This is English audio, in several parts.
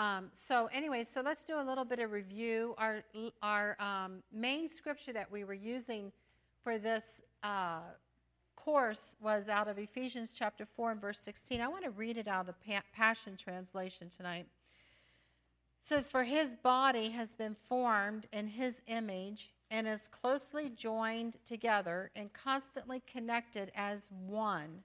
Um, so, anyway, so let's do a little bit of review. Our, our um, main scripture that we were using for this uh, course was out of Ephesians chapter 4 and verse 16. I want to read it out of the Passion Translation tonight. It says, For his body has been formed in his image and is closely joined together and constantly connected as one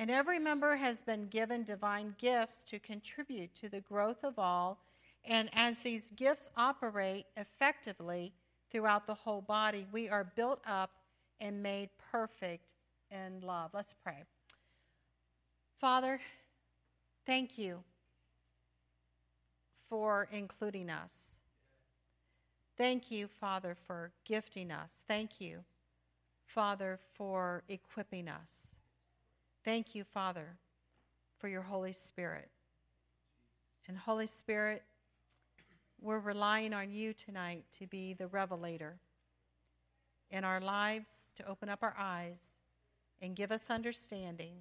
and every member has been given divine gifts to contribute to the growth of all. And as these gifts operate effectively throughout the whole body, we are built up and made perfect in love. Let's pray. Father, thank you for including us. Thank you, Father, for gifting us. Thank you, Father, for equipping us. Thank you, Father, for your Holy Spirit. And Holy Spirit, we're relying on you tonight to be the revelator in our lives, to open up our eyes and give us understanding.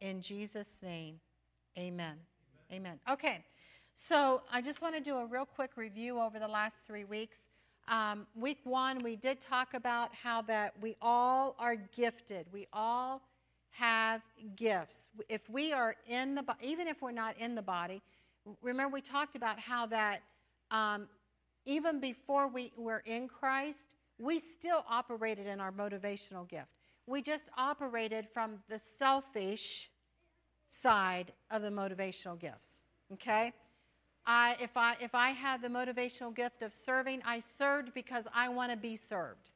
In Jesus' name, amen. Amen. amen. Okay, so I just want to do a real quick review over the last three weeks. Um, week one, we did talk about how that we all are gifted. We all have gifts. If we are in the even if we're not in the body, remember we talked about how that um, even before we were in Christ, we still operated in our motivational gift. We just operated from the selfish side of the motivational gifts. Okay? I, if, I, if I have the motivational gift of serving, I served because I want to be served.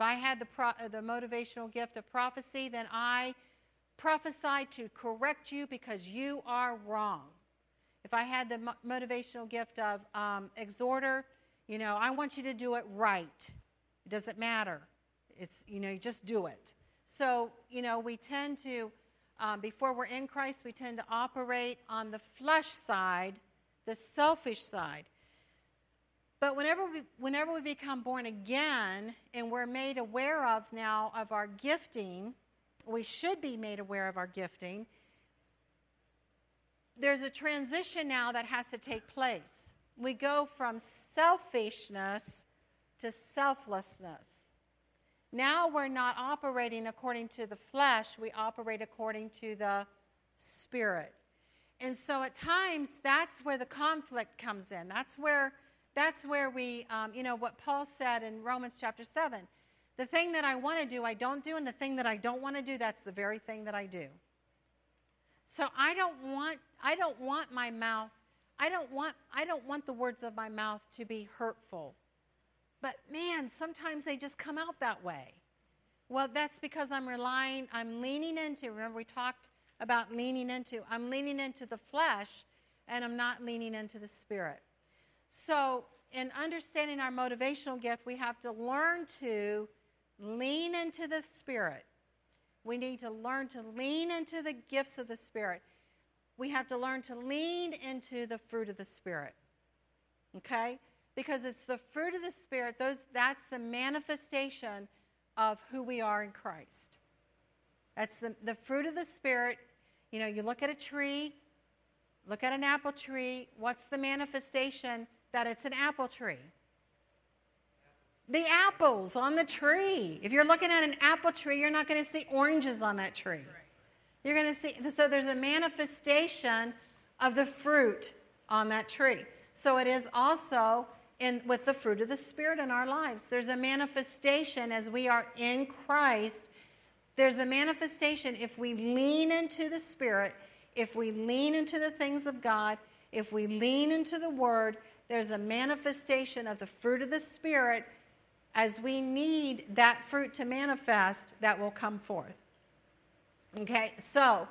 If I had the, pro- uh, the motivational gift of prophecy, then I prophesied to correct you because you are wrong. If I had the mo- motivational gift of um, exhorter, you know, I want you to do it right. It doesn't matter. It's, you know, you just do it. So, you know, we tend to, um, before we're in Christ, we tend to operate on the flesh side, the selfish side. But whenever we, whenever we become born again and we're made aware of now of our gifting, we should be made aware of our gifting. There's a transition now that has to take place. We go from selfishness to selflessness. Now we're not operating according to the flesh, we operate according to the spirit. And so at times, that's where the conflict comes in. That's where that's where we, um, you know, what Paul said in Romans chapter 7. The thing that I want to do, I don't do, and the thing that I don't want to do, that's the very thing that I do. So I don't want, I don't want my mouth, I don't want, I don't want the words of my mouth to be hurtful. But man, sometimes they just come out that way. Well, that's because I'm relying, I'm leaning into, remember we talked about leaning into, I'm leaning into the flesh and I'm not leaning into the spirit. So, in understanding our motivational gift, we have to learn to lean into the Spirit. We need to learn to lean into the gifts of the Spirit. We have to learn to lean into the fruit of the Spirit. Okay? Because it's the fruit of the Spirit, those, that's the manifestation of who we are in Christ. That's the, the fruit of the Spirit. You know, you look at a tree, look at an apple tree, what's the manifestation? That it's an apple tree. The apples on the tree. If you're looking at an apple tree, you're not going to see oranges on that tree. You're going to see, so there's a manifestation of the fruit on that tree. So it is also in, with the fruit of the Spirit in our lives. There's a manifestation as we are in Christ. There's a manifestation if we lean into the Spirit, if we lean into the things of God, if we lean into the Word, there's a manifestation of the fruit of the Spirit as we need that fruit to manifest that will come forth. Okay, so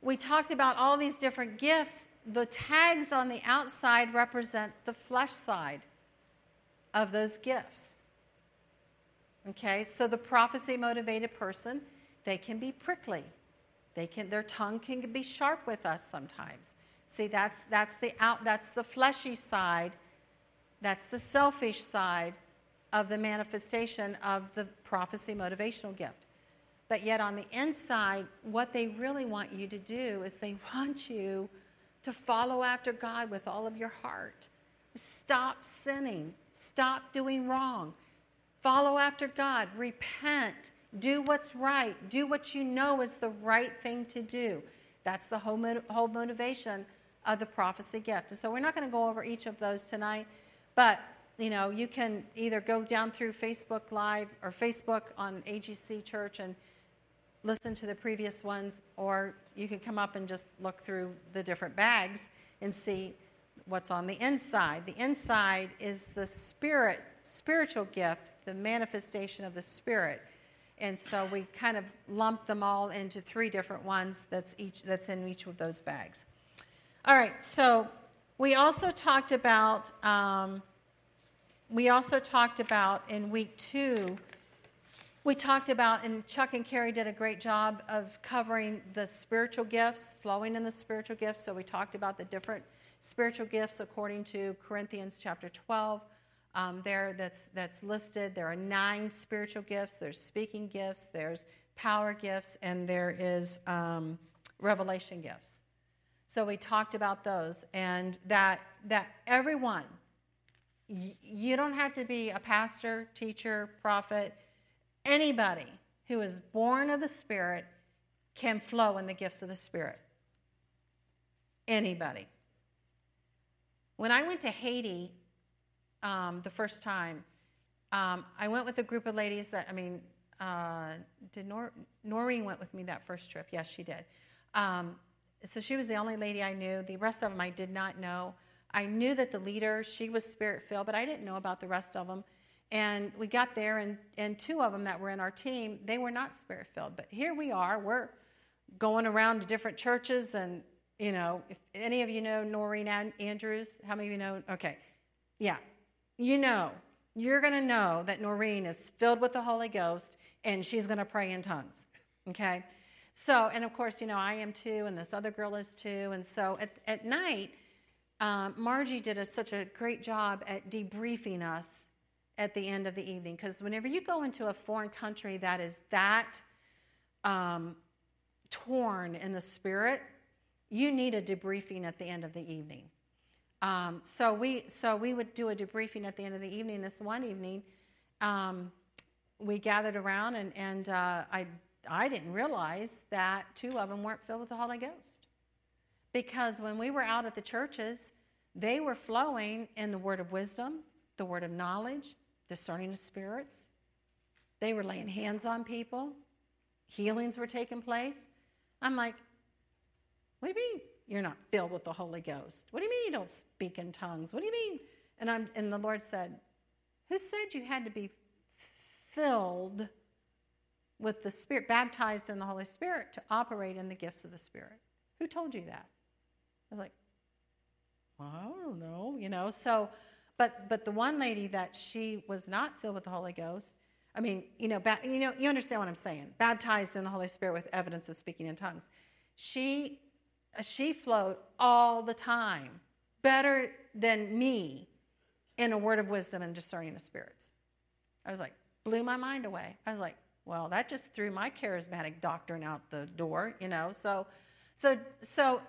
we talked about all these different gifts. The tags on the outside represent the flesh side of those gifts. Okay, so the prophecy motivated person, they can be prickly. They can, their tongue can be sharp with us sometimes. See, that's, that's, the out, that's the fleshy side, that's the selfish side of the manifestation of the prophecy motivational gift. But yet, on the inside, what they really want you to do is they want you to follow after God with all of your heart. Stop sinning. Stop doing wrong. Follow after God. Repent. Do what's right. Do what you know is the right thing to do. That's the whole, whole motivation of the prophecy gift. And so we're not going to go over each of those tonight, but you know, you can either go down through Facebook Live or Facebook on AGC Church and listen to the previous ones, or you can come up and just look through the different bags and see what's on the inside. The inside is the spirit, spiritual gift, the manifestation of the spirit. And so we kind of lump them all into three different ones that's each that's in each of those bags. All right, so we also talked about um, we also talked about in week two, we talked about, and Chuck and Carrie did a great job of covering the spiritual gifts, flowing in the spiritual gifts. So we talked about the different spiritual gifts according to Corinthians chapter 12. Um, there that's that's listed. There are nine spiritual gifts. There's speaking gifts. There's power gifts, and there is um, revelation gifts. So we talked about those, and that that everyone you don't have to be a pastor, teacher, prophet. Anybody who is born of the Spirit can flow in the gifts of the Spirit. Anybody. When I went to Haiti um, the first time, um, I went with a group of ladies that, I mean, uh, did Nor- Noreen went with me that first trip? Yes, she did. Um, so she was the only lady I knew. The rest of them I did not know. I knew that the leader, she was spirit filled, but I didn't know about the rest of them. And we got there, and, and two of them that were in our team, they were not spirit filled. But here we are, we're going around to different churches. And, you know, if any of you know Noreen Andrews, how many of you know? Okay. Yeah. You know, you're going to know that Noreen is filled with the Holy Ghost and she's going to pray in tongues. Okay. So, and of course, you know, I am too, and this other girl is too. And so at, at night, um, Margie did a, such a great job at debriefing us at the end of the evening. Because whenever you go into a foreign country that is that um, torn in the spirit, you need a debriefing at the end of the evening. Um, so we so we would do a debriefing at the end of the evening. This one evening, um, we gathered around, and and uh, I I didn't realize that two of them weren't filled with the Holy Ghost. Because when we were out at the churches, they were flowing in the word of wisdom, the word of knowledge, discerning of spirits. They were laying hands on people, healings were taking place. I'm like, what do you mean you're not filled with the Holy Ghost? What do you mean you don't speak in tongues? What do you mean? And, I'm, and the Lord said, Who said you had to be filled with the Spirit, baptized in the Holy Spirit to operate in the gifts of the Spirit? Who told you that? I was like, well, I don't know, you know. So, but but the one lady that she was not filled with the Holy Ghost. I mean, you know, ba- you know, you understand what I'm saying. Baptized in the Holy Spirit with evidence of speaking in tongues. She she flowed all the time, better than me, in a word of wisdom and discerning of spirits. I was like, blew my mind away. I was like, well, that just threw my charismatic doctrine out the door, you know. So, so, so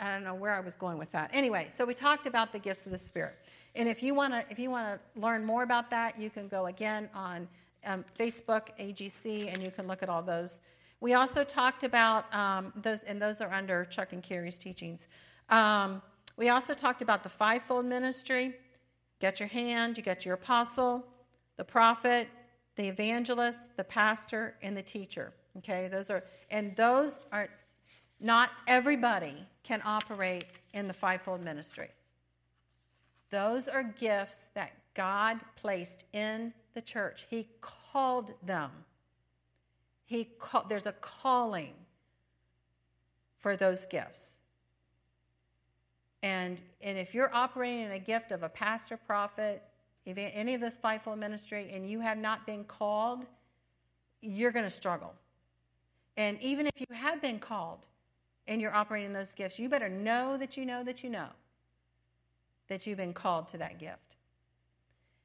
I don't know where I was going with that. Anyway, so we talked about the gifts of the Spirit, and if you want to, if you want to learn more about that, you can go again on um, Facebook AGC, and you can look at all those. We also talked about um, those, and those are under Chuck and Carrie's teachings. Um, we also talked about the fivefold ministry. Get your hand, you get your apostle, the prophet, the evangelist, the pastor, and the teacher. Okay, those are, and those are not everybody can operate in the fivefold ministry. Those are gifts that God placed in the church. He called them. He call, there's a calling for those gifts. And, and if you're operating in a gift of a pastor, prophet, any of this fivefold ministry, and you have not been called, you're going to struggle. And even if you have been called, and you're operating those gifts, you better know that you know that you know that you've been called to that gift.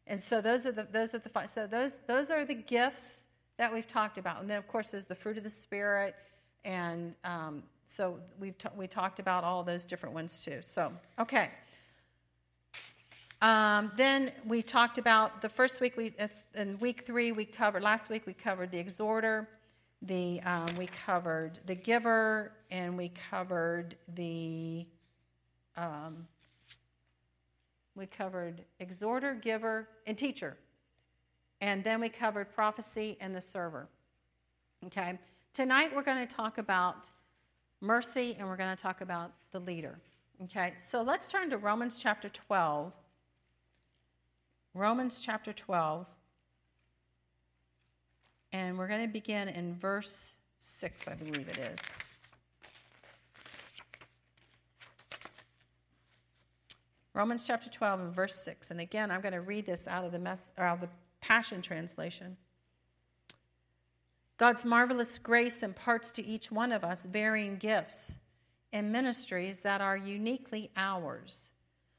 And so those are the those are the five. So those those are the gifts that we've talked about. And then of course there's the fruit of the spirit and um, so we've t- we talked about all those different ones too. So okay. Um, then we talked about the first week we uh, in week three we covered last week we covered the exhorter, the um, we covered the giver, and we covered the um, we covered exhorter, giver, and teacher, and then we covered prophecy and the server. Okay, tonight we're going to talk about mercy and we're going to talk about the leader. Okay, so let's turn to Romans chapter 12. Romans chapter 12. And we're going to begin in verse 6, I believe it is. Romans chapter 12 and verse 6. And again, I'm going to read this out of the, mess, out of the Passion Translation. God's marvelous grace imparts to each one of us varying gifts and ministries that are uniquely ours.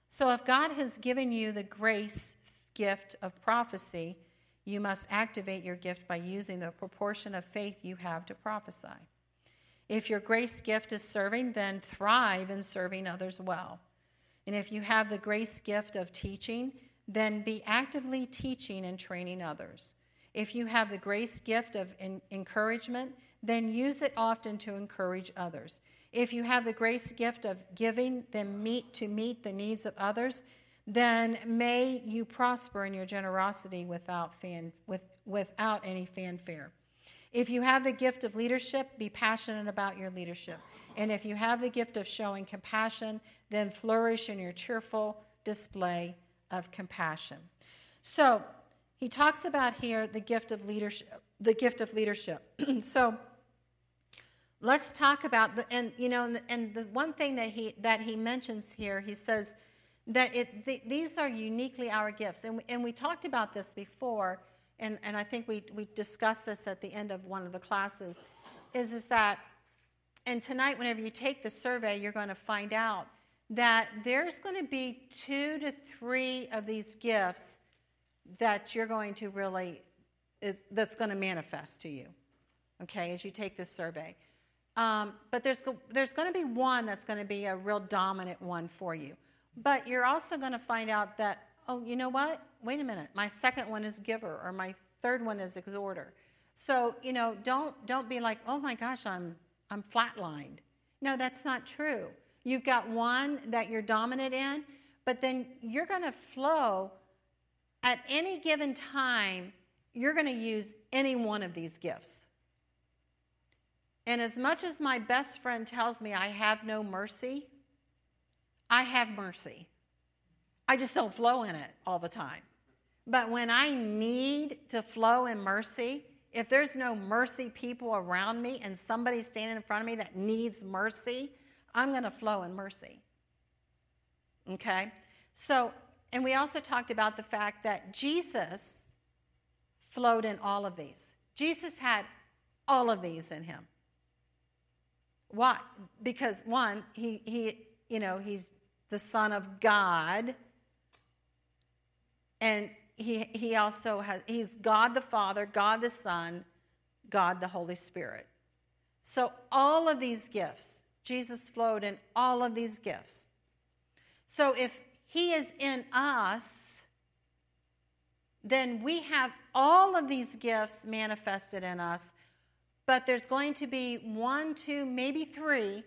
So if God has given you the grace gift of prophecy, you must activate your gift by using the proportion of faith you have to prophesy. If your grace gift is serving, then thrive in serving others well. And if you have the grace gift of teaching, then be actively teaching and training others. If you have the grace gift of encouragement, then use it often to encourage others. If you have the grace gift of giving, then meet to meet the needs of others, then may you prosper in your generosity without, fan, with, without any fanfare. If you have the gift of leadership, be passionate about your leadership. And if you have the gift of showing compassion, then flourish in your cheerful display of compassion. So, he talks about here the gift of leadership, the gift of leadership. so, let's talk about the and you know and the, and the one thing that he that he mentions here, he says that it, the, these are uniquely our gifts. And we, and we talked about this before, and, and I think we, we discussed this at the end of one of the classes, is, is that, and tonight, whenever you take the survey, you're going to find out that there's going to be two to three of these gifts that you're going to really, is, that's going to manifest to you, okay, as you take this survey. Um, but there's, there's going to be one that's going to be a real dominant one for you. But you're also going to find out that, oh, you know what? Wait a minute. My second one is giver, or my third one is exhorter. So, you know, don't, don't be like, oh my gosh, I'm, I'm flatlined. No, that's not true. You've got one that you're dominant in, but then you're going to flow at any given time, you're going to use any one of these gifts. And as much as my best friend tells me I have no mercy, I have mercy. I just don't flow in it all the time. But when I need to flow in mercy, if there's no mercy people around me and somebody standing in front of me that needs mercy, I'm going to flow in mercy. Okay? So, and we also talked about the fact that Jesus flowed in all of these. Jesus had all of these in him. Why? Because one, he, he you know, he's the Son of God. And he, he also has, he's God the Father, God the Son, God the Holy Spirit. So all of these gifts, Jesus flowed in all of these gifts. So if he is in us, then we have all of these gifts manifested in us, but there's going to be one, two, maybe three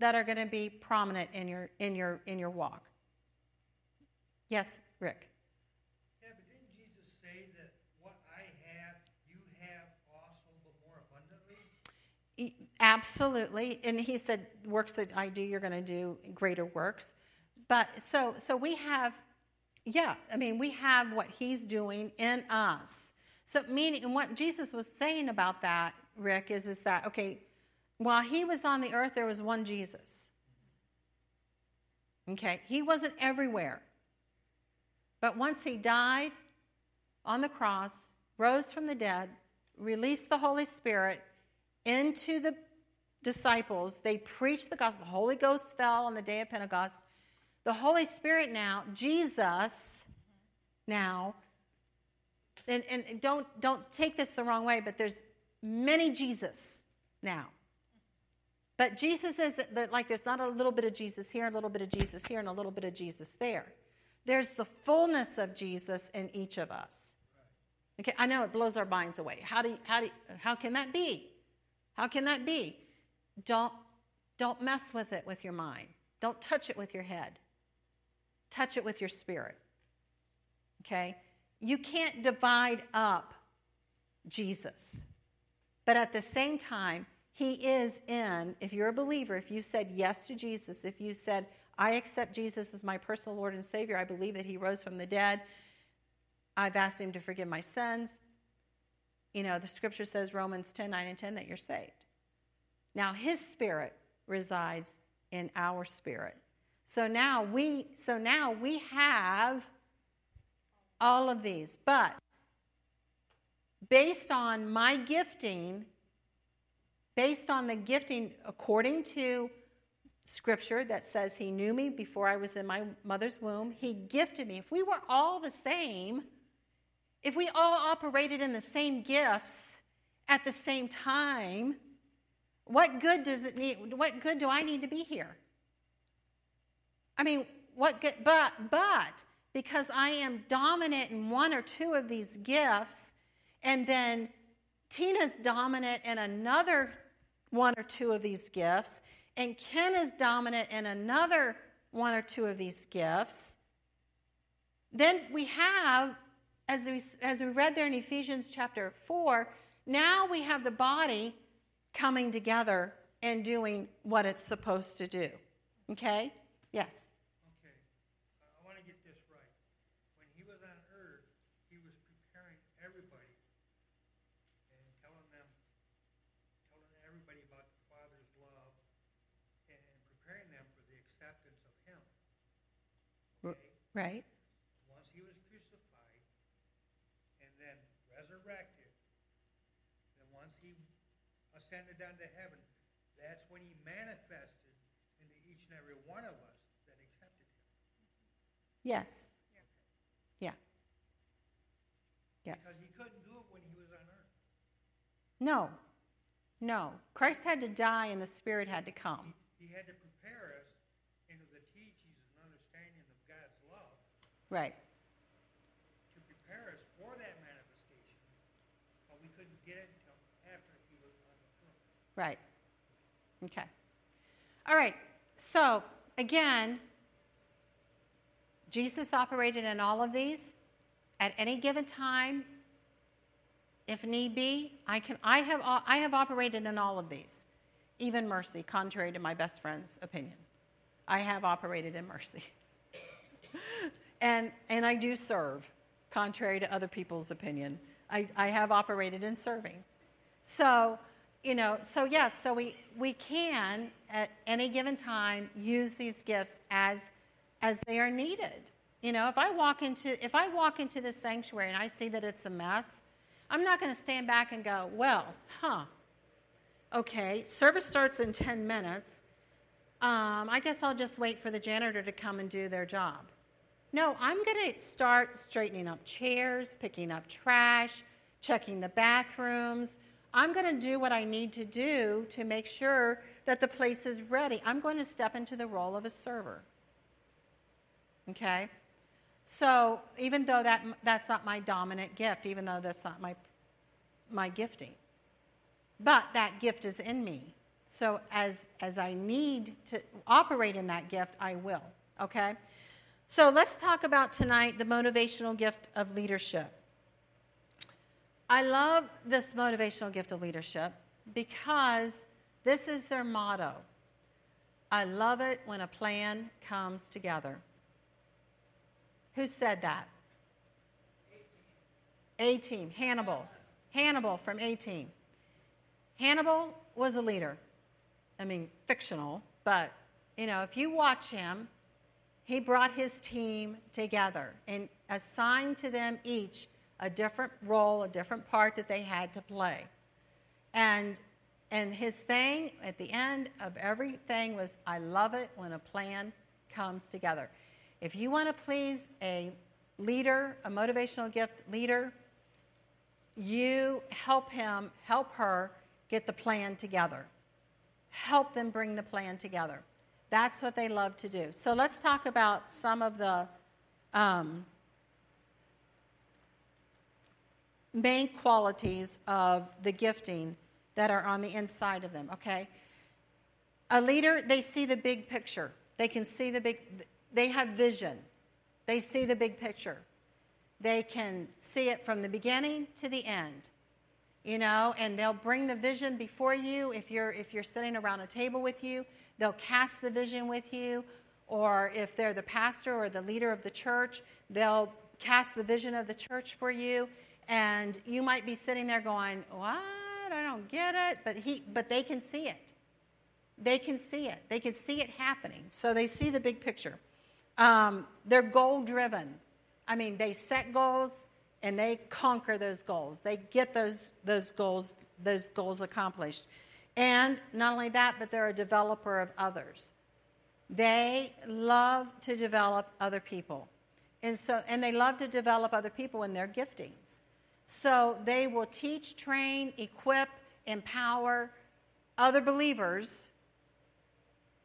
that are going to be prominent in your in your in your walk. Yes, Rick. Yeah, but didn't Jesus say that what I have, you have also, but more abundantly? Absolutely, and he said, "Works that I do, you're going to do greater works." But so so we have, yeah, I mean we have what he's doing in us. So meaning, and what Jesus was saying about that, Rick, is is that okay? While he was on the earth, there was one Jesus. Okay, he wasn't everywhere. But once he died on the cross, rose from the dead, released the Holy Spirit into the disciples, they preached the gospel. The Holy Ghost fell on the day of Pentecost. The Holy Spirit now, Jesus now, and, and don't, don't take this the wrong way, but there's many Jesus now. But Jesus is like there's not a little bit of Jesus here, a little bit of Jesus here, and a little bit of Jesus there. There's the fullness of Jesus in each of us. Okay, I know it blows our minds away. How do you, how do you, how can that be? How can that be? Don't don't mess with it with your mind. Don't touch it with your head. Touch it with your spirit. Okay? You can't divide up Jesus. But at the same time, he is in, if you're a believer, if you said yes to Jesus, if you said, I accept Jesus as my personal Lord and Savior, I believe that He rose from the dead, I've asked Him to forgive my sins. You know, the scripture says, Romans 10 9 and 10, that you're saved. Now, His Spirit resides in our spirit. So now we so now we have all of these. But based on my gifting, based on the gifting according to scripture that says he knew me before I was in my mother's womb, he gifted me. If we were all the same, if we all operated in the same gifts at the same time, what good does it need? What good do I need to be here? I mean, what good? But, but, because I am dominant in one or two of these gifts, and then Tina's dominant in another one or two of these gifts, and Ken is dominant in another one or two of these gifts, then we have, as we, as we read there in Ephesians chapter 4, now we have the body coming together and doing what it's supposed to do. Okay? Yes. Right. Once he was crucified and then resurrected, then once he ascended down to heaven, that's when he manifested into each and every one of us that accepted him. Yes. Yeah. Yes. Because he couldn't do it when he was on earth. No. No. Christ had to die and the Spirit had to come. He, he had to Right. To prepare us for that manifestation, but we couldn't get it until after he was on the throne. Right. Okay. All right. So, again, Jesus operated in all of these at any given time. If need be, I can I have I have operated in all of these. Even mercy, contrary to my best friend's opinion. I have operated in mercy. And, and I do serve, contrary to other people's opinion. I, I have operated in serving. So, you know, so yes, so we, we can at any given time use these gifts as, as they are needed. You know, if I walk into if I walk into this sanctuary and I see that it's a mess, I'm not going to stand back and go, "Well, huh? Okay, service starts in 10 minutes. Um, I guess I'll just wait for the janitor to come and do their job." No, I'm going to start straightening up chairs, picking up trash, checking the bathrooms. I'm going to do what I need to do to make sure that the place is ready. I'm going to step into the role of a server. Okay? So, even though that, that's not my dominant gift, even though that's not my, my gifting, but that gift is in me. So, as, as I need to operate in that gift, I will. Okay? So let's talk about tonight the motivational gift of leadership. I love this motivational gift of leadership because this is their motto. I love it when a plan comes together. Who said that? A team, Hannibal. Hannibal from A team. Hannibal was a leader. I mean, fictional, but you know, if you watch him, he brought his team together and assigned to them each a different role, a different part that they had to play. And and his thing at the end of everything was I love it when a plan comes together. If you want to please a leader, a motivational gift leader, you help him, help her get the plan together. help them bring the plan together. That's what they love to do. So let's talk about some of the um, main qualities of the gifting that are on the inside of them, okay? A leader, they see the big picture. They can see the big, they have vision. They see the big picture. They can see it from the beginning to the end. You know, and they'll bring the vision before you if you're if you're sitting around a table with you, they'll cast the vision with you, or if they're the pastor or the leader of the church, they'll cast the vision of the church for you and you might be sitting there going, "What? I don't get it." But he but they can see it. They can see it. They can see it happening. So they see the big picture. Um, they're goal driven. I mean, they set goals and they conquer those goals. They get those, those goals those goals accomplished. And not only that, but they're a developer of others. They love to develop other people. And so and they love to develop other people in their giftings. So they will teach, train, equip, empower other believers,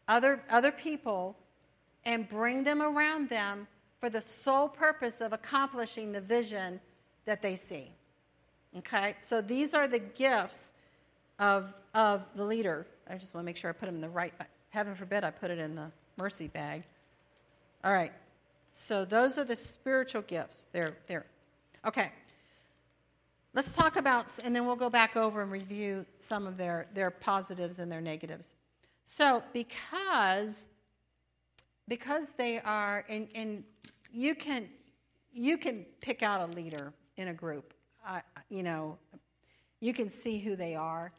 other, other people, and bring them around them for the sole purpose of accomplishing the vision that they see. Okay? So these are the gifts of, of the leader. I just want to make sure I put them in the right Heaven forbid I put it in the mercy bag. All right. So those are the spiritual gifts. They're there. Okay. Let's talk about, and then we'll go back over and review some of their, their positives and their negatives. So, because because they are, and, and you can you can pick out a leader in a group. Uh, you know, you can see who they are.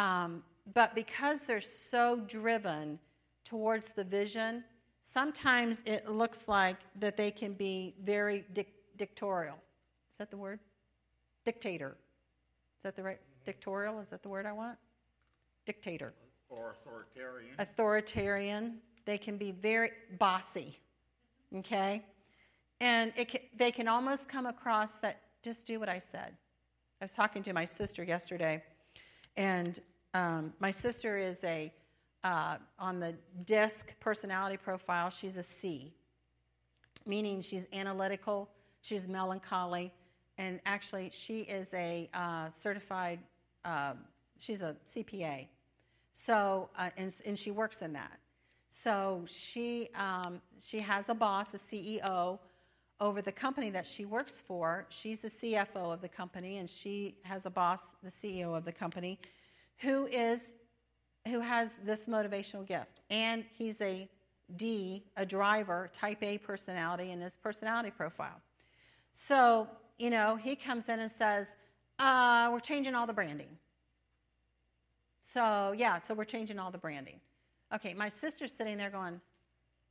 Um, but because they're so driven towards the vision, sometimes it looks like that they can be very dic- dictatorial. Is that the word? Dictator. Is that the right? Dictatorial? Is that the word I want? Dictator. Or authoritarian. Authoritarian. They can be very bossy. Okay? And it can, they can almost come across that just do what I said. I was talking to my sister yesterday, and um, my sister is a, uh, on the DISC personality profile, she's a C, meaning she's analytical, she's melancholy, and actually, she is a uh, certified, uh, she's a CPA. So, uh, and, and she works in that. So she, um, she has a boss, a CEO, over the company that she works for. She's the CFO of the company, and she has a boss, the CEO of the company, who is who has this motivational gift. And he's a D, a driver, type A personality in his personality profile. So, you know, he comes in and says, uh, we're changing all the branding. So, yeah, so we're changing all the branding. Okay, my sister's sitting there going,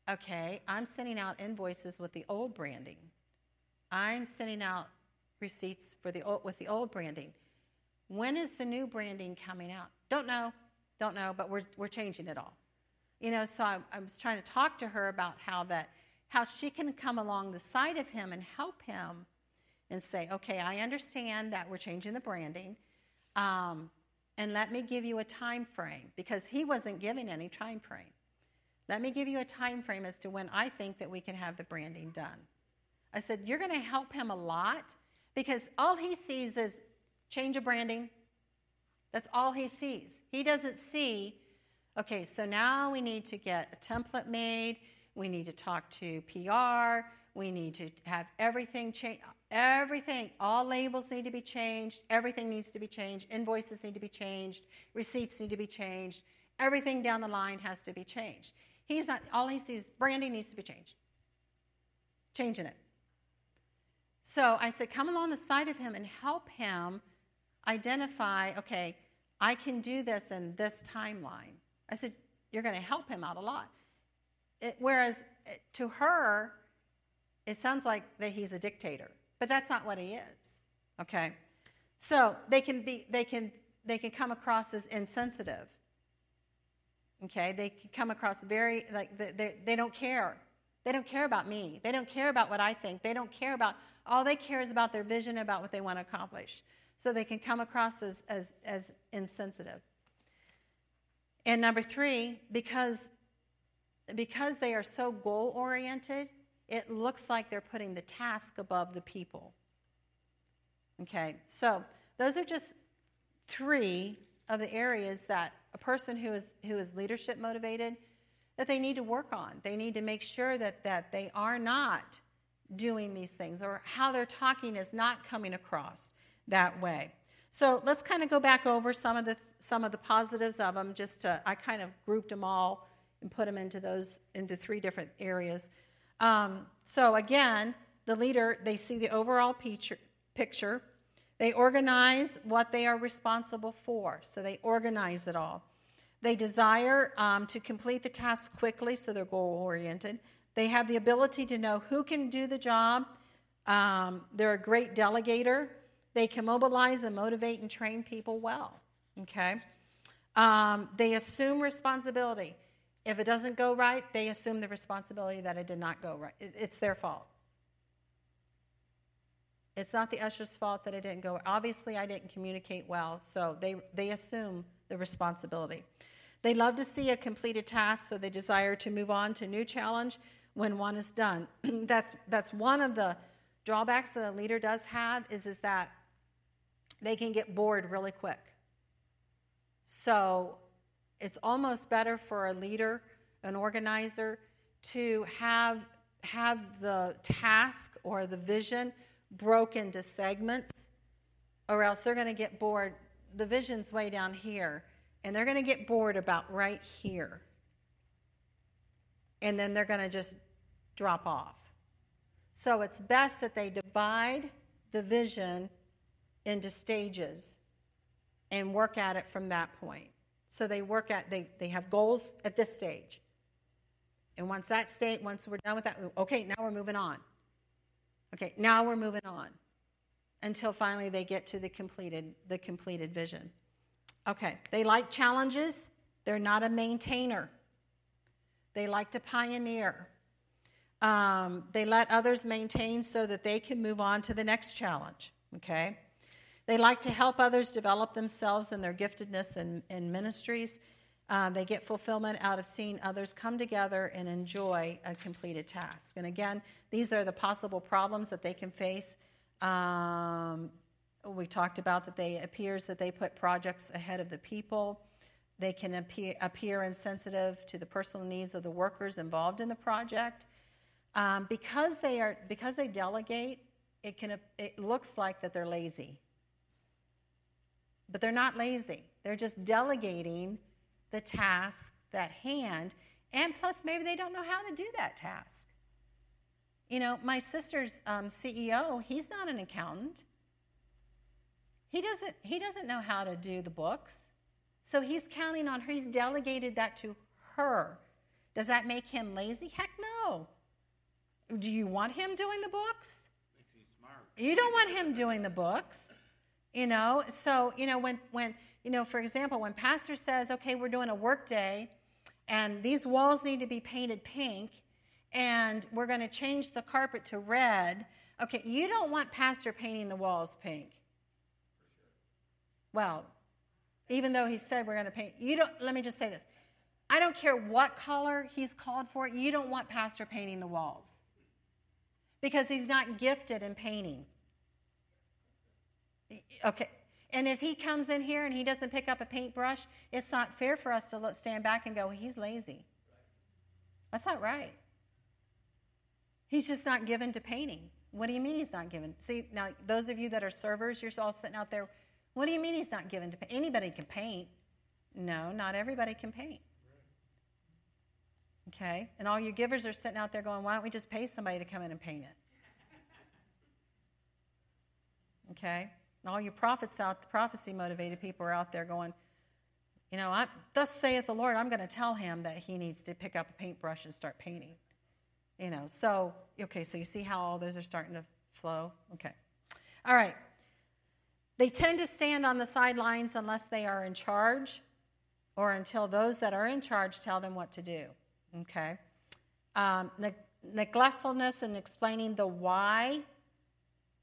okay, I'm sending out invoices with the old branding. I'm sending out receipts for the old, with the old branding. When is the new branding coming out? Don't know, don't know, but we're, we're changing it all. You know, so I, I was trying to talk to her about how that, how she can come along the side of him and help him and say, okay, I understand that we're changing the branding. Um, and let me give you a time frame because he wasn't giving any time frame. Let me give you a time frame as to when I think that we can have the branding done. I said, You're going to help him a lot because all he sees is change of branding. That's all he sees. He doesn't see, okay, so now we need to get a template made. We need to talk to PR. We need to have everything change. Everything, all labels need to be changed. Everything needs to be changed. Invoices need to be changed. Receipts need to be changed. Everything down the line has to be changed. He's not, all he sees, branding needs to be changed. Changing it. So I said, come along the side of him and help him identify, okay, I can do this in this timeline. I said, you're going to help him out a lot. It, whereas eh, to her, it sounds like that he's a dictator. But that's not what he is. Okay? So they can be they can they can come across as insensitive. Okay? They can come across very like they, they, they don't care. They don't care about me. They don't care about what I think. They don't care about all they care is about their vision about what they want to accomplish. So they can come across as as, as insensitive. And number three, because, because they are so goal oriented, it looks like they're putting the task above the people. Okay, so those are just three of the areas that a person who is, who is leadership motivated that they need to work on. They need to make sure that, that they are not doing these things or how they're talking is not coming across that way. So let's kind of go back over some of the some of the positives of them. Just to, I kind of grouped them all and put them into those into three different areas. Um, so again, the leader they see the overall picture, picture. They organize what they are responsible for. So they organize it all. They desire um, to complete the task quickly, so they're goal oriented. They have the ability to know who can do the job. Um, they're a great delegator. They can mobilize and motivate and train people well. Okay? Um, they assume responsibility. If it doesn't go right, they assume the responsibility that it did not go right. It's their fault. It's not the usher's fault that it didn't go. Obviously, I didn't communicate well, so they, they assume the responsibility. They love to see a completed task, so they desire to move on to a new challenge when one is done. that's, that's one of the drawbacks that a leader does have is, is that they can get bored really quick. So it's almost better for a leader, an organizer, to have, have the task or the vision broken into segments, or else they're going to get bored. The vision's way down here, and they're going to get bored about right here. And then they're going to just drop off. So it's best that they divide the vision into stages and work at it from that point. So they work at, they, they have goals at this stage. And once that state, once we're done with that, okay, now we're moving on. Okay, now we're moving on until finally they get to the completed, the completed vision. Okay, they like challenges. They're not a maintainer. They like to pioneer. Um, they let others maintain so that they can move on to the next challenge. Okay? They like to help others develop themselves and their giftedness in ministries. Um, they get fulfillment out of seeing others come together and enjoy a completed task. And again, these are the possible problems that they can face. Um, we talked about that they appears that they put projects ahead of the people. They can appear, appear insensitive to the personal needs of the workers involved in the project. Um, because they are because they delegate, it can it looks like that they're lazy but they're not lazy. They're just delegating the task that hand, and plus, maybe they don't know how to do that task. You know, my sister's um, CEO, he's not an accountant. He doesn't, he doesn't know how to do the books. So he's counting on her. He's delegated that to her. Does that make him lazy? Heck no. Do you want him doing the books? You don't want him doing the books. You know, so, you know, when, when, you know, for example, when pastor says, okay, we're doing a work day and these walls need to be painted pink and we're going to change the carpet to red, okay, you don't want pastor painting the walls pink. Well, even though he said we're going to paint, you don't, let me just say this. I don't care what color he's called for, you don't want pastor painting the walls because he's not gifted in painting. Okay. And if he comes in here and he doesn't pick up a paintbrush, it's not fair for us to stand back and go, he's lazy. That's not right. He's just not given to painting. What do you mean he's not given? See, now, those of you that are servers, you're all sitting out there. What do you mean he's not given to paint? Anybody can paint. No, not everybody can paint. Okay? And all you givers are sitting out there going, why don't we just pay somebody to come in and paint it? Okay? All you prophets out, the prophecy motivated people are out there going, you know, I, thus saith the Lord, I'm going to tell him that he needs to pick up a paintbrush and start painting. You know, so, okay, so you see how all those are starting to flow? Okay. All right. They tend to stand on the sidelines unless they are in charge or until those that are in charge tell them what to do. Okay. Um, ne- neglectfulness and explaining the why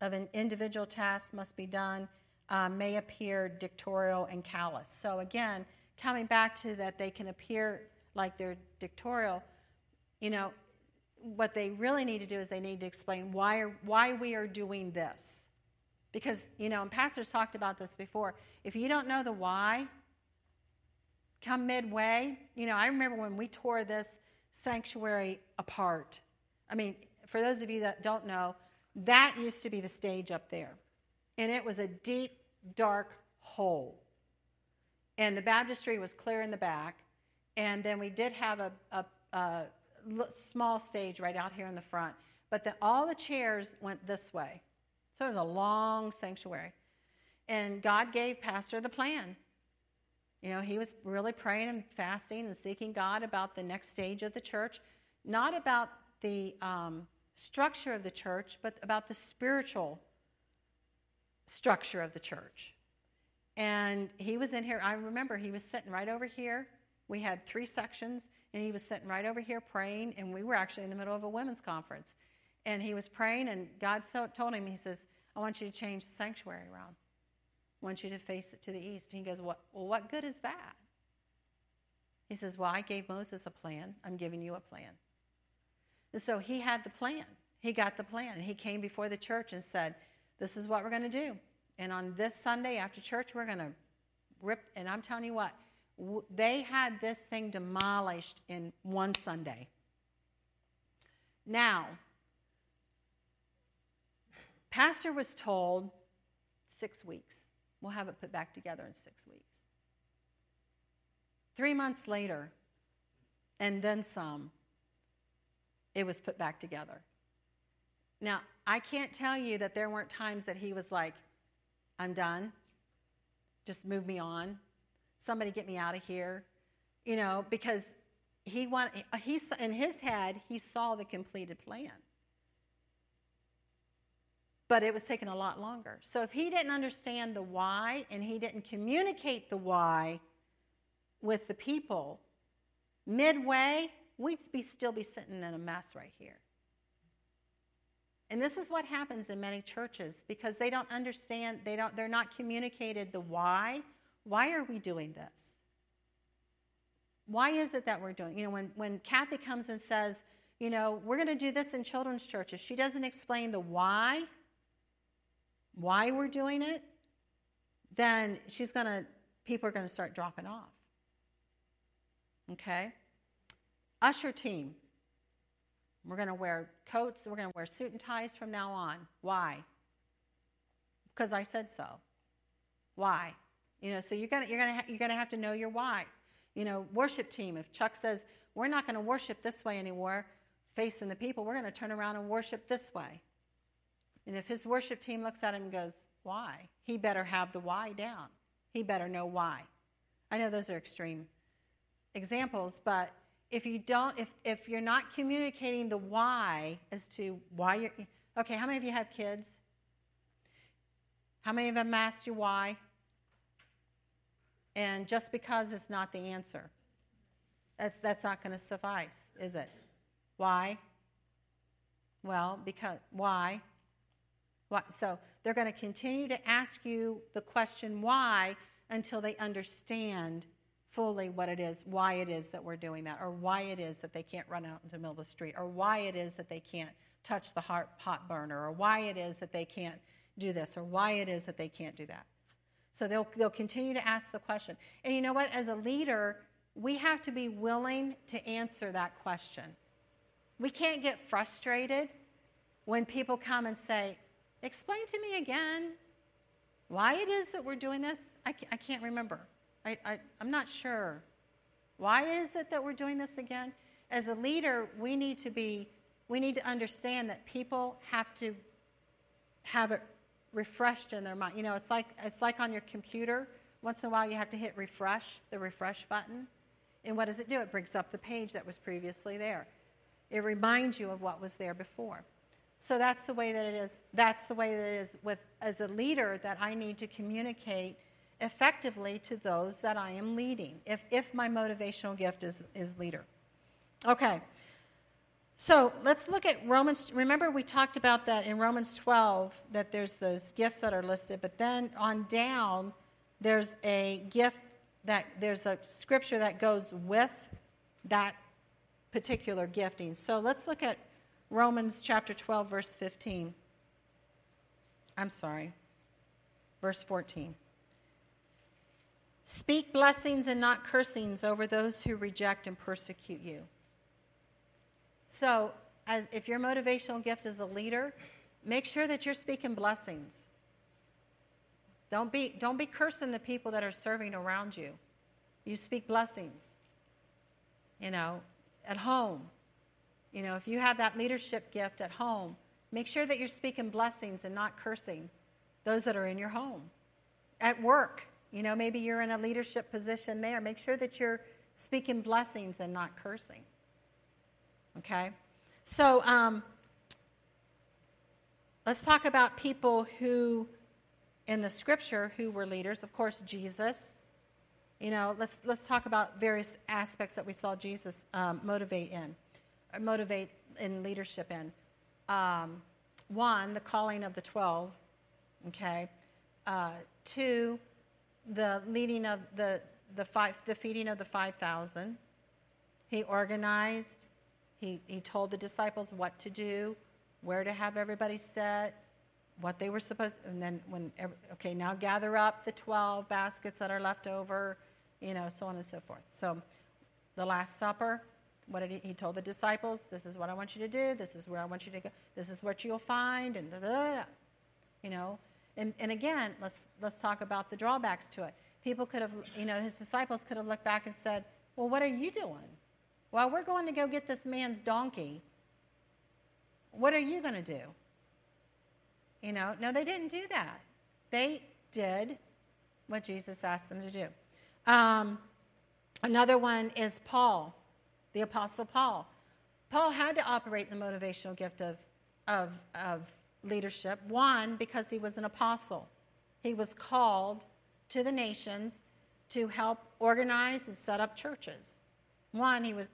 of an individual task must be done uh, may appear dictatorial and callous. So, again, coming back to that they can appear like they're dictatorial, you know, what they really need to do is they need to explain why, why we are doing this. Because, you know, and pastors talked about this before. If you don't know the why, come midway, you know, I remember when we tore this sanctuary apart. I mean, for those of you that don't know, that used to be the stage up there. And it was a deep, dark hole. And the baptistry was clear in the back. And then we did have a, a, a small stage right out here in the front. But the, all the chairs went this way. So it was a long sanctuary. And God gave Pastor the plan. You know, he was really praying and fasting and seeking God about the next stage of the church, not about the um, structure of the church, but about the spiritual structure of the church. And he was in here. I remember he was sitting right over here. We had three sections, and he was sitting right over here praying. And we were actually in the middle of a women's conference. And he was praying, and God so, told him, He says, I want you to change the sanctuary around. I want you to face it to the east. And he goes, what, Well, what good is that? He says, Well, I gave Moses a plan. I'm giving you a plan. And so he had the plan. He got the plan. And he came before the church and said, This is what we're going to do. And on this Sunday after church, we're going to rip. And I'm telling you what, they had this thing demolished in one Sunday. Now, Pastor was told six weeks. We'll have it put back together in six weeks. Three months later, and then some, it was put back together. Now, I can't tell you that there weren't times that he was like, I'm done. Just move me on. Somebody get me out of here. You know, because he want, he, in his head, he saw the completed plan. But it was taking a lot longer. So if he didn't understand the why and he didn't communicate the why with the people, midway, we'd be, still be sitting in a mess right here. And this is what happens in many churches because they don't understand, they don't, they're not communicated the why. Why are we doing this? Why is it that we're doing? You know, when, when Kathy comes and says, you know, we're going to do this in children's church, if she doesn't explain the why, why we're doing it, then she's going to, people are going to start dropping off. Okay? Usher team. We're going to wear coats, we're going to wear suit and ties from now on. Why? Because I said so. Why? You know, so you're going to you're going to you're going to have to know your why. You know, worship team. If Chuck says we're not going to worship this way anymore, facing the people, we're going to turn around and worship this way. And if his worship team looks at him and goes, "Why?" He better have the why down. He better know why. I know those are extreme examples, but if you don't if if you're not communicating the why as to why you're okay how many of you have kids? How many of them asked you why? And just because it's not the answer that's that's not going to suffice is it? Why? Well because why? What so they're going to continue to ask you the question why until they understand fully what it is, why it is that we're doing that, or why it is that they can't run out into the middle of the street, or why it is that they can't touch the hot, hot burner, or why it is that they can't do this, or why it is that they can't do that. So they'll, they'll continue to ask the question. And you know what? As a leader, we have to be willing to answer that question. We can't get frustrated when people come and say, Explain to me again why it is that we're doing this. I, I can't remember. I, I, I'm not sure. Why is it that we're doing this again? As a leader, we need to be, we need to understand that people have to have it refreshed in their mind. You know, it's like it's like on your computer. Once in a while, you have to hit refresh, the refresh button. And what does it do? It brings up the page that was previously there. It reminds you of what was there before. So that's the way that it is. That's the way that it is with as a leader that I need to communicate effectively to those that I am leading, if, if my motivational gift is, is leader. Okay. So let's look at Romans. Remember, we talked about that in Romans 12, that there's those gifts that are listed, but then on down, there's a gift that there's a scripture that goes with that particular gifting. So let's look at Romans chapter 12, verse 15. I'm sorry, verse 14. Speak blessings and not cursings over those who reject and persecute you. So, as if your motivational gift is a leader, make sure that you're speaking blessings. Don't be, don't be cursing the people that are serving around you. You speak blessings. You know, at home. You know, if you have that leadership gift at home, make sure that you're speaking blessings and not cursing those that are in your home. At work, you know, maybe you're in a leadership position there. Make sure that you're speaking blessings and not cursing. Okay? So, um, let's talk about people who, in the scripture, who were leaders. Of course, Jesus. You know, let's, let's talk about various aspects that we saw Jesus um, motivate in, or motivate in leadership in. Um, one, the calling of the 12, okay? Uh, two, the leading of the, the, five, the feeding of the 5,000. He organized, he, he told the disciples what to do, where to have everybody sit, what they were supposed and then when okay now gather up the 12 baskets that are left over you know so on and so forth so the last supper what did he, he told the disciples this is what i want you to do this is where i want you to go this is what you'll find and da, da, da, you know and, and again, let's, let's talk about the drawbacks to it. People could have, you know, his disciples could have looked back and said, Well, what are you doing? Well, we're going to go get this man's donkey. What are you going to do? You know, no, they didn't do that. They did what Jesus asked them to do. Um, another one is Paul, the Apostle Paul. Paul had to operate the motivational gift of, of, of leadership. One, because he was an apostle, he was called to the nations to help organize and set up churches. One, he was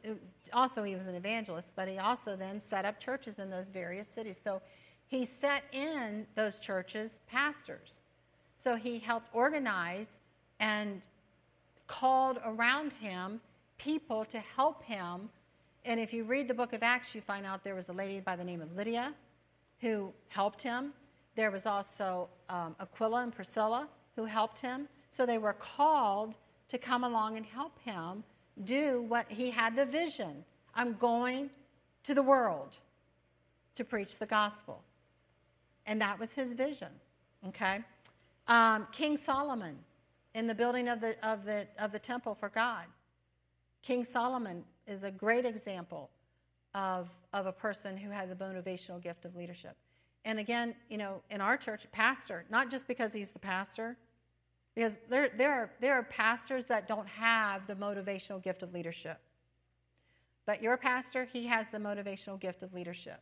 also he was an evangelist, but he also then set up churches in those various cities. So he set in those churches pastors. So he helped organize and called around him people to help him. And if you read the book of Acts, you find out there was a lady by the name of Lydia who helped him. There was also um, Aquila and Priscilla who helped him. So they were called to come along and help him do what he had the vision. I'm going to the world to preach the gospel. And that was his vision. Okay? Um, King Solomon in the building of the, of, the, of the temple for God. King Solomon is a great example of, of a person who had the motivational gift of leadership. And again, you know, in our church, pastor, not just because he's the pastor, because there, there, are, there are pastors that don't have the motivational gift of leadership. But your pastor, he has the motivational gift of leadership.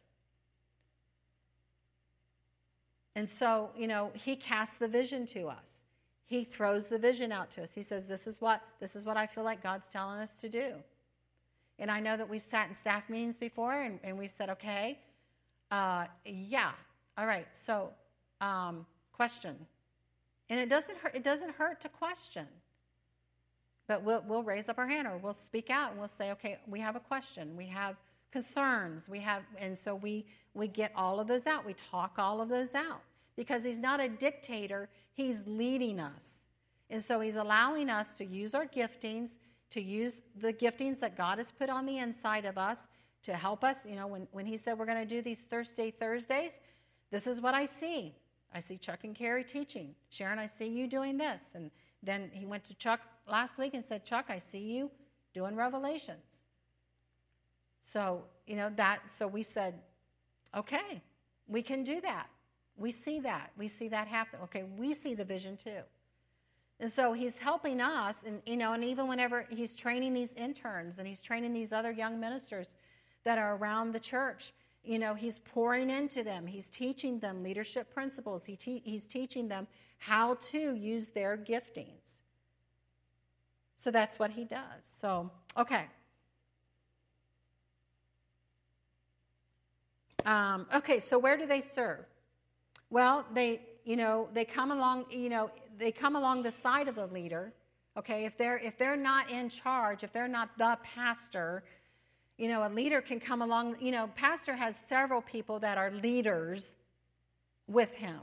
And so, you know, he casts the vision to us. He throws the vision out to us. He says, This is what, this is what I feel like God's telling us to do. And I know that we've sat in staff meetings before and, and we've said, okay, uh, yeah, all right, so um, question. And it doesn't hurt, it doesn't hurt to question. But we'll, we'll raise up our hand or we'll speak out and we'll say, okay, we have a question. We have concerns. We have, and so we, we get all of those out. We talk all of those out because he's not a dictator. He's leading us. And so he's allowing us to use our giftings to use the giftings that God has put on the inside of us to help us. You know, when, when He said we're going to do these Thursday Thursdays, this is what I see. I see Chuck and Carrie teaching. Sharon, I see you doing this. And then he went to Chuck last week and said, Chuck, I see you doing Revelations. So, you know, that, so we said, okay, we can do that. We see that. We see that happen. Okay, we see the vision too. And so he's helping us, and you know, and even whenever he's training these interns and he's training these other young ministers that are around the church, you know, he's pouring into them. He's teaching them leadership principles. He te- he's teaching them how to use their giftings. So that's what he does. So, okay. Um, okay, so where do they serve? Well, they, you know, they come along, you know, they come along the side of the leader, Okay, if they're if they're not in charge, if they're not the pastor, you know, a leader can come along. You know, pastor has several people that are leaders with him.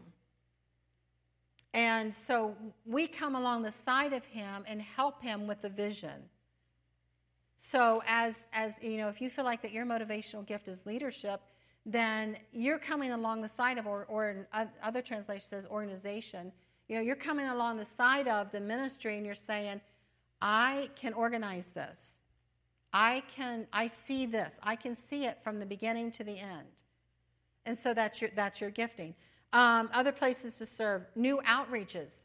And so we come along the side of him and help him with the vision. So as as you know, if you feel like that your motivational gift is leadership, then you're coming along the side of or, or uh, other translation says organization. You know, you're coming along the side of the ministry and you're saying, I can organize this. I can I see this. I can see it from the beginning to the end. And so that's your that's your gifting. Um, other places to serve, new outreaches.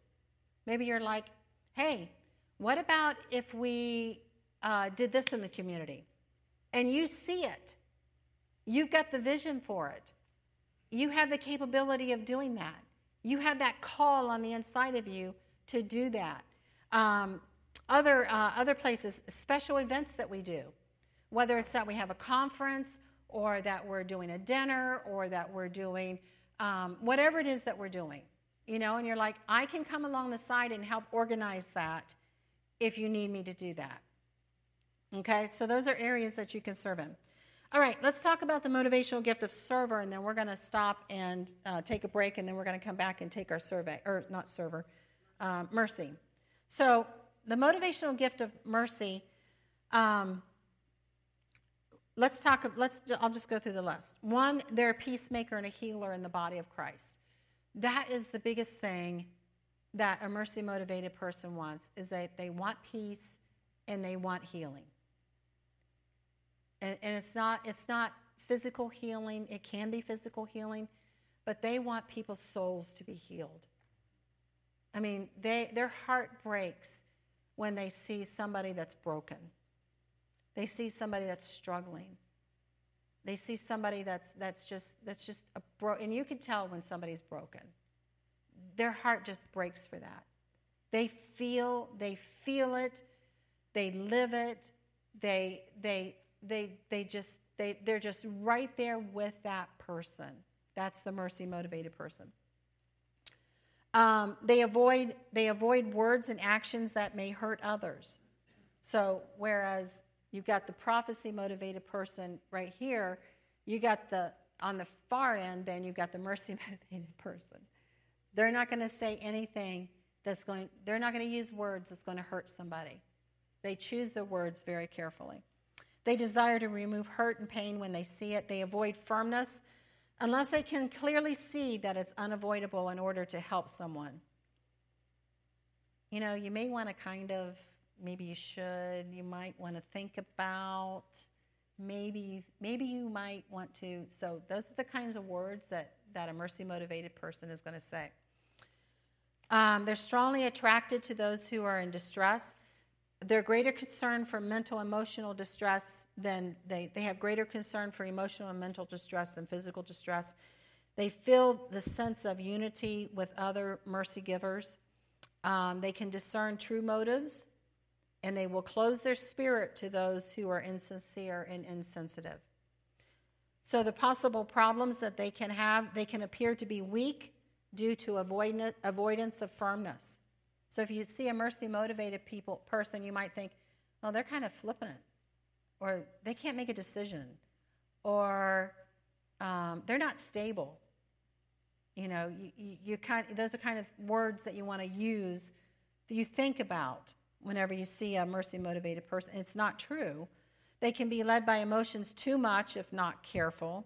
Maybe you're like, hey, what about if we uh, did this in the community? And you see it. You've got the vision for it. You have the capability of doing that. You have that call on the inside of you to do that. Um, other, uh, other places, special events that we do, whether it's that we have a conference or that we're doing a dinner or that we're doing um, whatever it is that we're doing, you know, and you're like, I can come along the side and help organize that if you need me to do that. Okay, so those are areas that you can serve in. All right, let's talk about the motivational gift of server, and then we're going to stop and uh, take a break, and then we're going to come back and take our survey, or not server, uh, mercy. So, the motivational gift of mercy. Um, let's talk let's i'll just go through the list one they're a peacemaker and a healer in the body of christ that is the biggest thing that a mercy motivated person wants is that they want peace and they want healing and, and it's not it's not physical healing it can be physical healing but they want people's souls to be healed i mean they their heart breaks when they see somebody that's broken they see somebody that's struggling. They see somebody that's, that's just, that's just a bro, and you can tell when somebody's broken. Their heart just breaks for that. They feel, they feel it, they live it, they, they, they, they just, they, they're just right there with that person. That's the mercy motivated person. Um, they avoid they avoid words and actions that may hurt others. So whereas You've got the prophecy motivated person right here. You got the, on the far end, then you've got the mercy motivated person. They're not going to say anything that's going, they're not going to use words that's going to hurt somebody. They choose their words very carefully. They desire to remove hurt and pain when they see it. They avoid firmness unless they can clearly see that it's unavoidable in order to help someone. You know, you may want to kind of maybe you should, you might want to think about, maybe, maybe you might want to. So, those are the kinds of words that, that a mercy motivated person is going to say. Um, they're strongly attracted to those who are in distress. They're greater concern for mental emotional distress than they, they have greater concern for emotional and mental distress than physical distress. They feel the sense of unity with other mercy givers. Um, they can discern true motives and they will close their spirit to those who are insincere and insensitive. So, the possible problems that they can have, they can appear to be weak due to avoidance of firmness. So, if you see a mercy motivated people person, you might think, well, they're kind of flippant, or they can't make a decision, or um, they're not stable. You know, you, you, you kind, those are kind of words that you want to use that you think about whenever you see a mercy motivated person. It's not true. They can be led by emotions too much if not careful.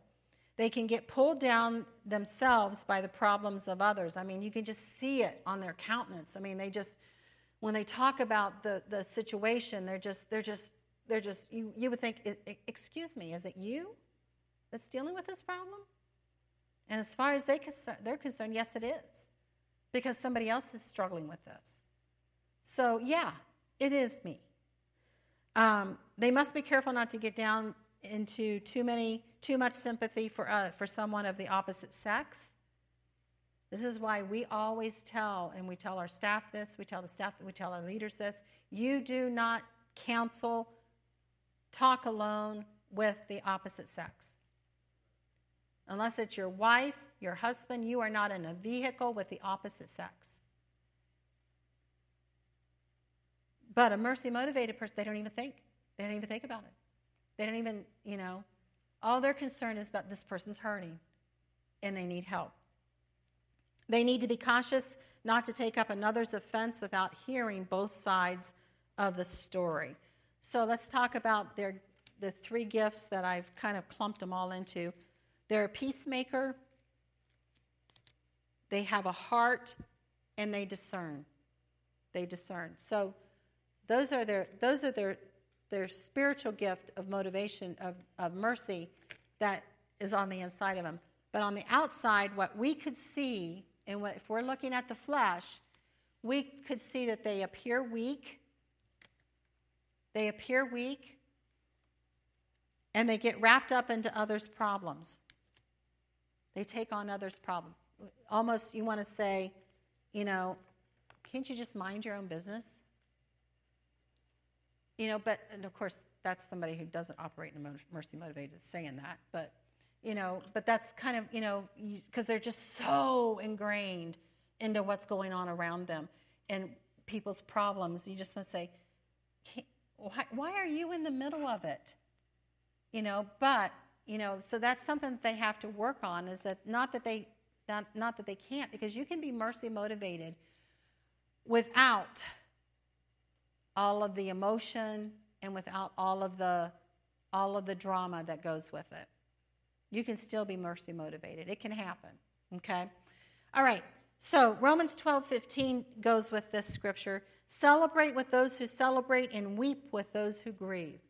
They can get pulled down themselves by the problems of others. I mean, you can just see it on their countenance. I mean, they just, when they talk about the, the situation, they're just, they're just, they're just, you, you would think, excuse me, is it you that's dealing with this problem? And as far as they concern, they're concerned, yes, it is. Because somebody else is struggling with this. So, yeah, it is me. Um, they must be careful not to get down into too many, too much sympathy for uh, for someone of the opposite sex. This is why we always tell, and we tell our staff this, we tell the staff, we tell our leaders this. You do not counsel, talk alone with the opposite sex. Unless it's your wife, your husband, you are not in a vehicle with the opposite sex. But a mercy motivated person, they don't even think. They don't even think about it. They don't even, you know, all their concern is about this person's hurting and they need help. They need to be cautious not to take up another's offense without hearing both sides of the story. So let's talk about their, the three gifts that I've kind of clumped them all into. They're a peacemaker, they have a heart, and they discern. They discern. So those are their, those are their, their spiritual gift of motivation, of, of mercy that is on the inside of them. But on the outside, what we could see, and what, if we're looking at the flesh, we could see that they appear weak. They appear weak, and they get wrapped up into others' problems. They take on others' problems. Almost, you want to say, you know, can't you just mind your own business? You know, but, and of course, that's somebody who doesn't operate in a mercy motivated saying that, but, you know, but that's kind of, you know, because they're just so ingrained into what's going on around them and people's problems. You just want to say, why, why are you in the middle of it? You know, but you know, so that's something that they have to work on. Is that not that they not, not that they can't, because you can be mercy motivated without all of the emotion and without all of the all of the drama that goes with it. You can still be mercy motivated. It can happen. Okay? All right. So Romans 12, 15 goes with this scripture. Celebrate with those who celebrate and weep with those who grieve.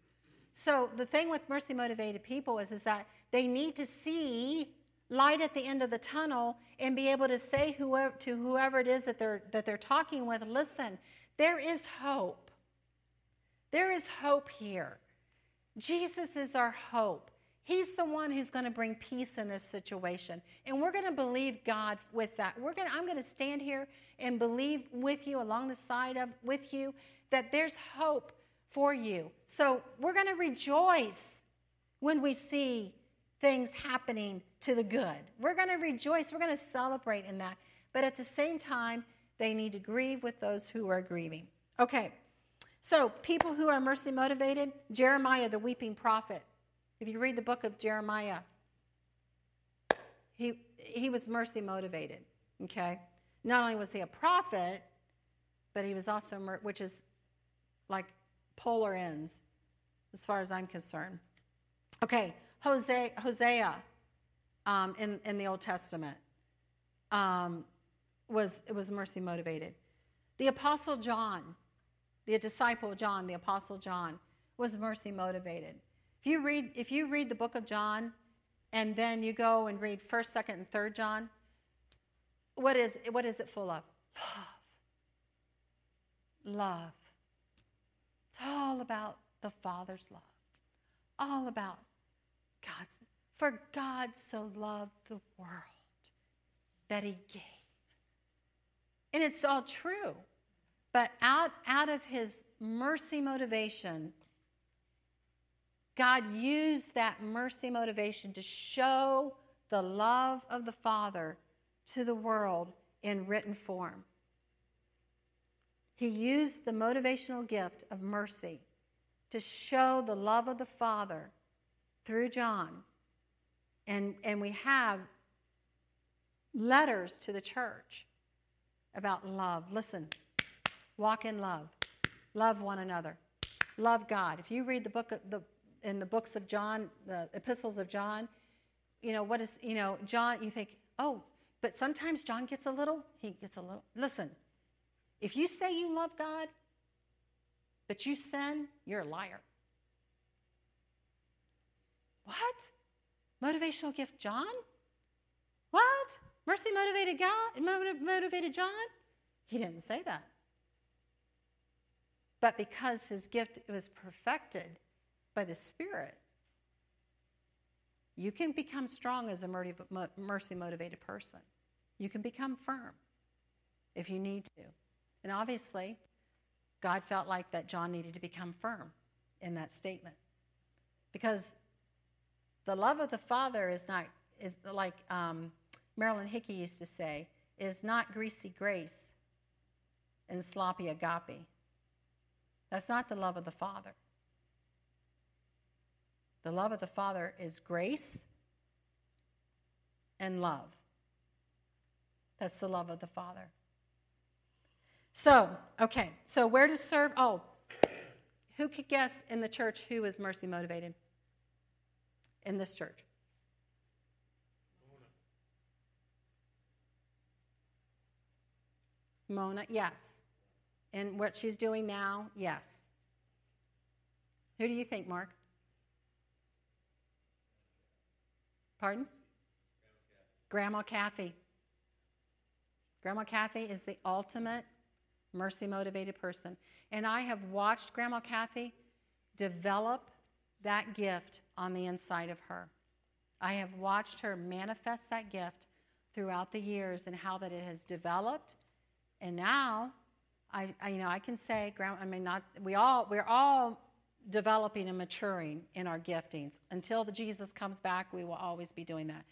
So the thing with mercy motivated people is, is that they need to see light at the end of the tunnel and be able to say whoever, to whoever it is that they're, that they're talking with, listen, there is hope. There is hope here. Jesus is our hope. He's the one who's going to bring peace in this situation. And we're going to believe God with that. We're going to, I'm going to stand here and believe with you, along the side of with you, that there's hope for you. So we're going to rejoice when we see things happening to the good. We're going to rejoice. We're going to celebrate in that. But at the same time, they need to grieve with those who are grieving. Okay, so people who are mercy motivated, Jeremiah, the weeping prophet. If you read the book of Jeremiah, he, he was mercy motivated. Okay? Not only was he a prophet, but he was also, which is like polar ends as far as I'm concerned. Okay, Hosea, Hosea um, in, in the Old Testament um, was, was mercy motivated. The Apostle John, the disciple John, the Apostle John, was mercy motivated. If you read, if you read the book of John and then you go and read 1st, 2nd, and 3rd John, what is, what is it full of? Love. Love. It's all about the Father's love. All about God's. For God so loved the world that he gave. And it's all true. But out, out of his mercy motivation, God used that mercy motivation to show the love of the Father to the world in written form. He used the motivational gift of mercy to show the love of the Father through John. And, and we have letters to the church about love. Listen, walk in love, love one another, love God. If you read the book of the in the books of John, the epistles of John, you know what is you know John. You think, oh, but sometimes John gets a little. He gets a little. Listen, if you say you love God, but you sin, you're a liar. What? Motivational gift John? What? Mercy motivated God? Motivated John? He didn't say that. But because his gift was perfected by the Spirit, you can become strong as a mercy motivated person. You can become firm if you need to. And obviously, God felt like that John needed to become firm in that statement. Because the love of the Father is not, is like um, Marilyn Hickey used to say, is not greasy grace and sloppy agape. That's not the love of the Father. The love of the Father is grace and love. That's the love of the Father. So, okay, so where to serve? Oh, who could guess in the church who is mercy motivated? In this church? Mona, yes. And what she's doing now, yes. Who do you think, Mark? Pardon? Grandma Kathy. Grandma Kathy is the ultimate mercy motivated person. And I have watched Grandma Kathy develop that gift on the inside of her. I have watched her manifest that gift throughout the years and how that it has developed. And now, I, I you know, I can say, I mean, not we all we're all developing and maturing in our giftings. Until the Jesus comes back, we will always be doing that.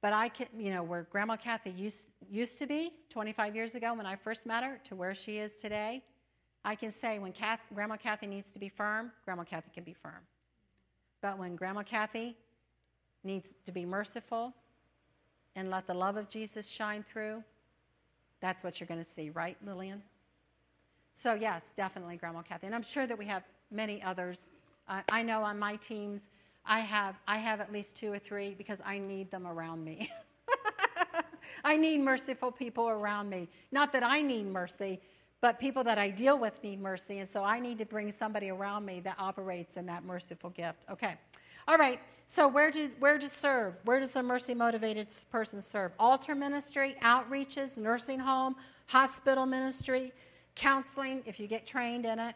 But I can, you know, where Grandma Kathy used, used to be 25 years ago when I first met her to where she is today, I can say when Kath, Grandma Kathy needs to be firm, Grandma Kathy can be firm. But when Grandma Kathy needs to be merciful and let the love of Jesus shine through, that's what you're going to see, right, Lillian? So, yes, definitely Grandma Kathy. And I'm sure that we have many others. I know on my teams, I have, I have at least two or three because I need them around me. I need merciful people around me. Not that I need mercy, but people that I deal with need mercy. And so I need to bring somebody around me that operates in that merciful gift. Okay. All right. So where do where to serve? Where does a mercy motivated person serve? Altar ministry, outreaches, nursing home, hospital ministry, counseling if you get trained in it.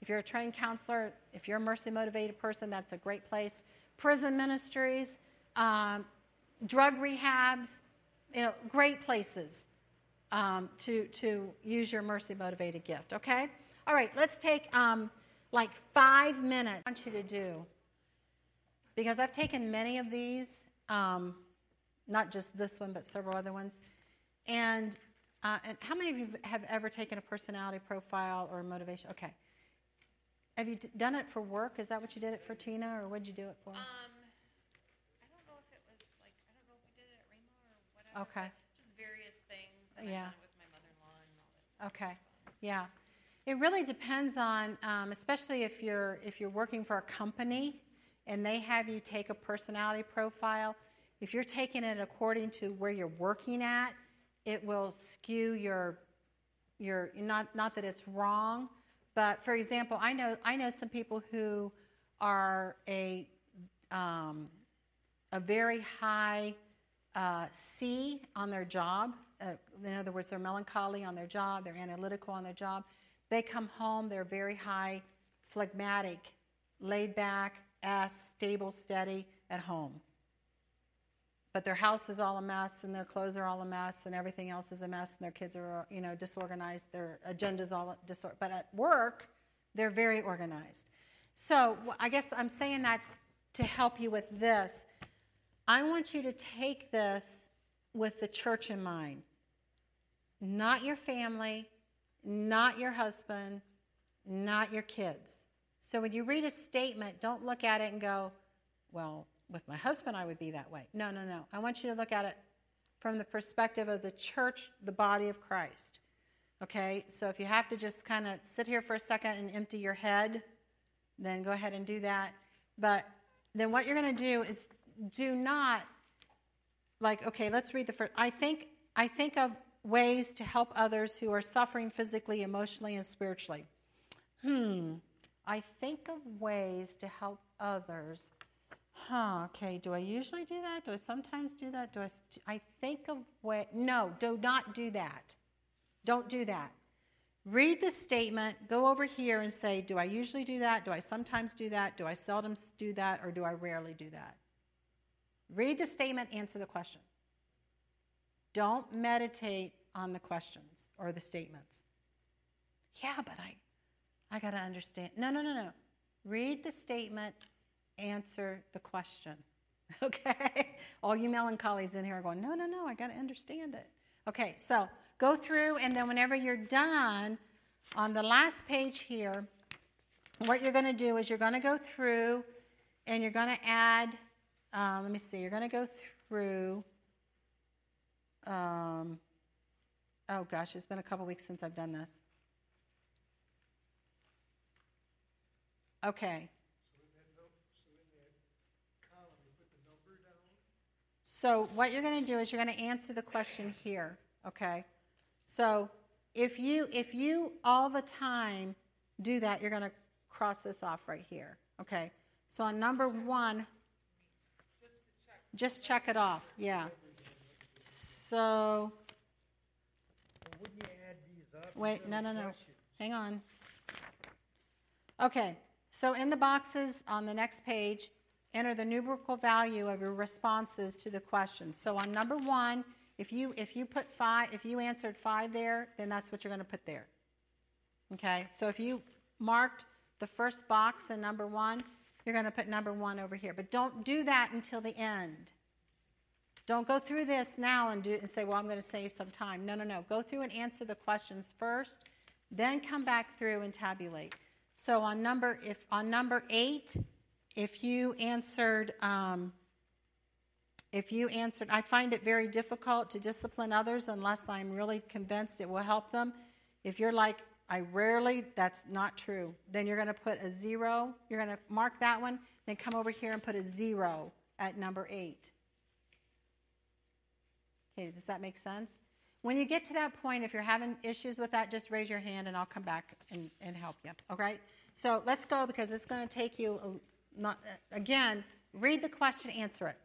If you're a trained counselor, if you're a mercy motivated person, that's a great place. Prison ministries, um, drug rehabs, you know, great places um, to, to use your mercy motivated gift, okay? All right, let's take um, like five minutes. I want you to do, because I've taken many of these, um, not just this one, but several other ones. And, uh, and how many of you have ever taken a personality profile or a motivation? Okay. Have you d- done it for work? Is that what you did it for Tina, or what did you do it for? Um, I don't know if it was like I don't know if we did it at Rhema or whatever. Okay. Just various things. Yeah. I've done it with my mother-in-law and all that. Stuff. Okay. Yeah. It really depends on, um, especially if you're if you're working for a company and they have you take a personality profile. If you're taking it according to where you're working at, it will skew your your not not that it's wrong, but for example, I know I know some people who are a um, a very high uh, C on their job. Uh, in other words, they're melancholy on their job, they're analytical on their job. They come home, they're very high, phlegmatic, laid back, S, stable, steady at home. But their house is all a mess, and their clothes are all a mess, and everything else is a mess, and their kids are, you know, disorganized. Their agenda's all disorganized. But at work, they're very organized. So I guess I'm saying that to help you with this. I want you to take this with the church in mind, not your family, not your husband, not your kids. So when you read a statement, don't look at it and go, well, with my husband, I would be that way. No, no, no. I want you to look at it from the perspective of the church, the body of Christ. Okay? So if you have to just kind of sit here for a second and empty your head, then go ahead and do that. But then what you're going to do is do not like okay let's read the first i think i think of ways to help others who are suffering physically emotionally and spiritually hmm i think of ways to help others. Huh okay do i usually do that? Do i sometimes do that? Do i i think of way no do not do that. Don't do that. Read the statement go over here and say do i usually do that? Do i sometimes do that? Do i seldom do that or do i rarely do that? Read the statement, answer the question. Don't meditate on the questions or the statements. Yeah, but I I got to understand. No, no, no, no. Read the statement, answer the question. Okay? All you melancholies in here are going, "No, no, no, I got to understand it." Okay, so go through and then whenever you're done, on the last page here, what you're going to do is you're going to go through and you're going to add, uh, let me see, you're going to go through, um, oh gosh, it's been a couple weeks since I've done this. Okay. So what you're going to do is you're going to answer the question here, okay? So if you if you all the time do that, you're going to cross this off right here, okay? So on number one, just check it off, yeah. So Well, Wouldn't you add these up? wait, no, no, no, hang on. Okay, so in the boxes on the next page, enter the numerical value of your responses to the questions. So on number one, if you if you put five, if you answered five there, then that's what you're going to put there. Okay, so if you marked the first box in number one, you're going to put number one over here. But don't do that until the end. Don't go through this now and do and say, "Well, I'm going to save some time." No, no, no. Go through and answer the questions first, then come back through and tabulate. So on number if on number eight, if you answered um, if you answered, I find it very difficult to discipline others unless I'm really convinced it will help them. If you're like, I rarely, that's not true, then you're going to put a zero. You're going to mark that one, then come over here and put a zero at number eight. Okay, does that make sense? When you get to that point, if you're having issues with that, just raise your hand and I'll come back and, and help you. All right? So let's go because it's going to take you, not, again, read the question, answer it.